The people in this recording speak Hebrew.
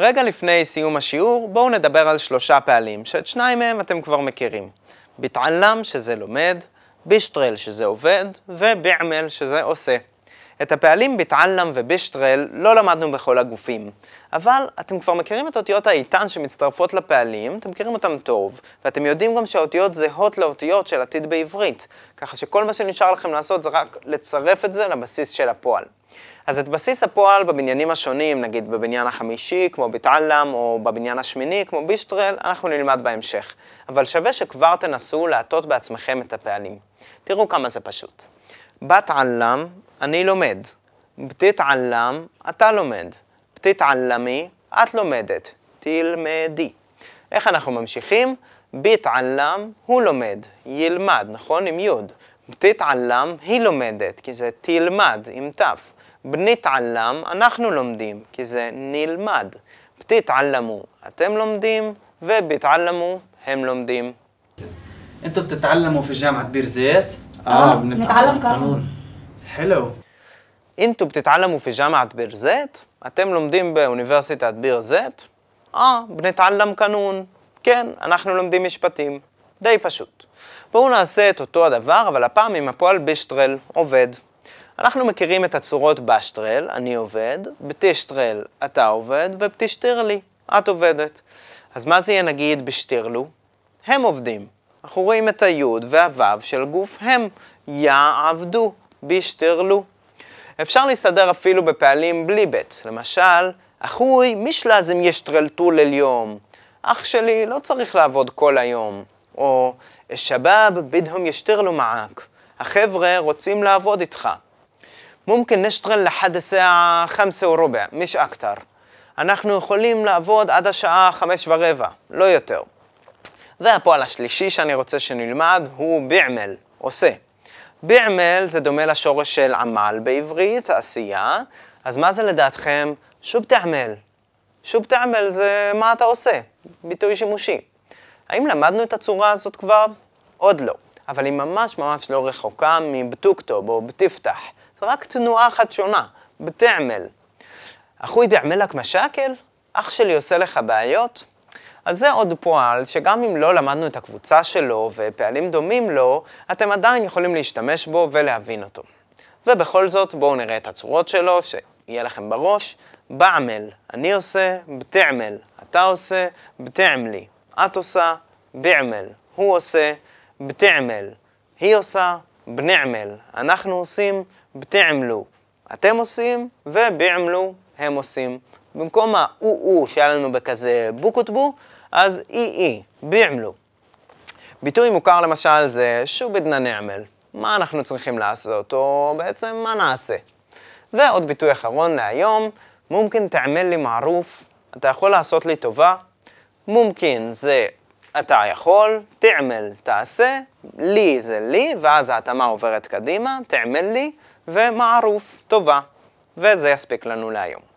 רגע לפני סיום השיעור, בואו נדבר על שלושה פעלים, שאת שניים מהם אתם כבר מכירים. ביטעלם, שזה לומד, בישטרל, שזה עובד, וביעמל, שזה עושה. את הפעלים ביטעלם ובישטרל לא למדנו בכל הגופים, אבל אתם כבר מכירים את אותיות האיתן שמצטרפות לפעלים, אתם מכירים אותם טוב, ואתם יודעים גם שהאותיות זהות לאותיות של עתיד בעברית, ככה שכל מה שנשאר לכם לעשות זה רק לצרף את זה לבסיס של הפועל. אז את בסיס הפועל בבניינים השונים, נגיד בבניין החמישי, כמו ביטעלם, או בבניין השמיני, כמו בישטרל, אנחנו נלמד בהמשך. אבל שווה שכבר תנסו להטות בעצמכם את הפעלים. תראו כמה זה פשוט. בת עלם, אני לומד. בתתעלם, אתה לומד. בתתעלמי, את לומדת. תלמדי. איך אנחנו ממשיכים? בתעלם, הוא לומד. ילמד, נכון? עם יוד. בתתעלם, היא לומדת, כי זה תלמד, עם ת'. בנתעלם, אנחנו לומדים, כי זה נלמד. בתתעלמו, אתם לומדים, ובתעלמו, הם לומדים. انتوا بتتعلموا في جامعة بير زيت؟ اه بنتعلم قانون حلو אינטו בתתעלמו פי ג'מעת ביר זית, אתם לומדים באוניברסיטת ביר זית? אה, בנתעלם קנון. כן, אנחנו לומדים משפטים. די פשוט. בואו נעשה את אותו הדבר, אבל הפעם עם הפועל בישטרל עובד. אנחנו מכירים את הצורות בשטרל, אני עובד, בתשטרל, אתה עובד, ובתשטרלי, את עובדת. אז מה זה יהיה נגיד בשטרלו? הם עובדים. אנחנו רואים את היוד והוו של גוף הם, יעבדו, בשטרלו. אפשר להסתדר אפילו בפעלים בלי בית. למשל, אחוי משלזם ישטרל טול אל יום. אח שלי לא צריך לעבוד כל היום. או שבאב בדהם ישטרלו מעק. החבר'ה רוצים לעבוד איתך. ممكن نشتغل لحد الساعة خمسة وربع, مش أكتر. אנחנו יכולים לעבוד עד השעה חמש ורבע, לא יותר. והפועל השלישי שאני רוצה שנלמד הוא ביעמל, עושה. ביעמל זה דומה לשורש של עמל בעברית, עשייה, אז מה זה לדעתכם שוב תעמל? שוב תעמל זה מה אתה עושה, ביטוי שימושי. האם למדנו את הצורה הזאת כבר? עוד לא. אבל היא ממש ממש לא רחוקה מבטוקטוב או בתפתח. זה רק תנועה אחת שונה, בתעמל. אחוי ביעמלק משקל? אח שלי עושה לך בעיות? אז זה עוד פועל שגם אם לא למדנו את הקבוצה שלו ופעלים דומים לו, אתם עדיין יכולים להשתמש בו ולהבין אותו. ובכל זאת, בואו נראה את הצורות שלו, שיהיה לכם בראש. בעמל, אני עושה, בתעמל, אתה עושה, בתעמלי, את עושה, ביעמל, הוא עושה, בתעמל, היא עושה, בנעמל, אנחנו עושים, בתעמלו, אתם עושים, וביעמלו, הם עושים. במקום האו-או שהיה לנו בכזה בוקוטבו, אז אי-אי, ביעמלו. ביטוי מוכר למשל זה שובדנה נעמל. מה אנחנו צריכים לעשות, או בעצם מה נעשה. ועוד ביטוי אחרון להיום, מומקין תעמל לי מערוף, אתה יכול לעשות לי טובה. מומקין זה אתה יכול, תעמל תעשה, לי זה לי, ואז ההתאמה עוברת קדימה, תעמל לי, ומערוף, טובה. וזה יספיק לנו להיום.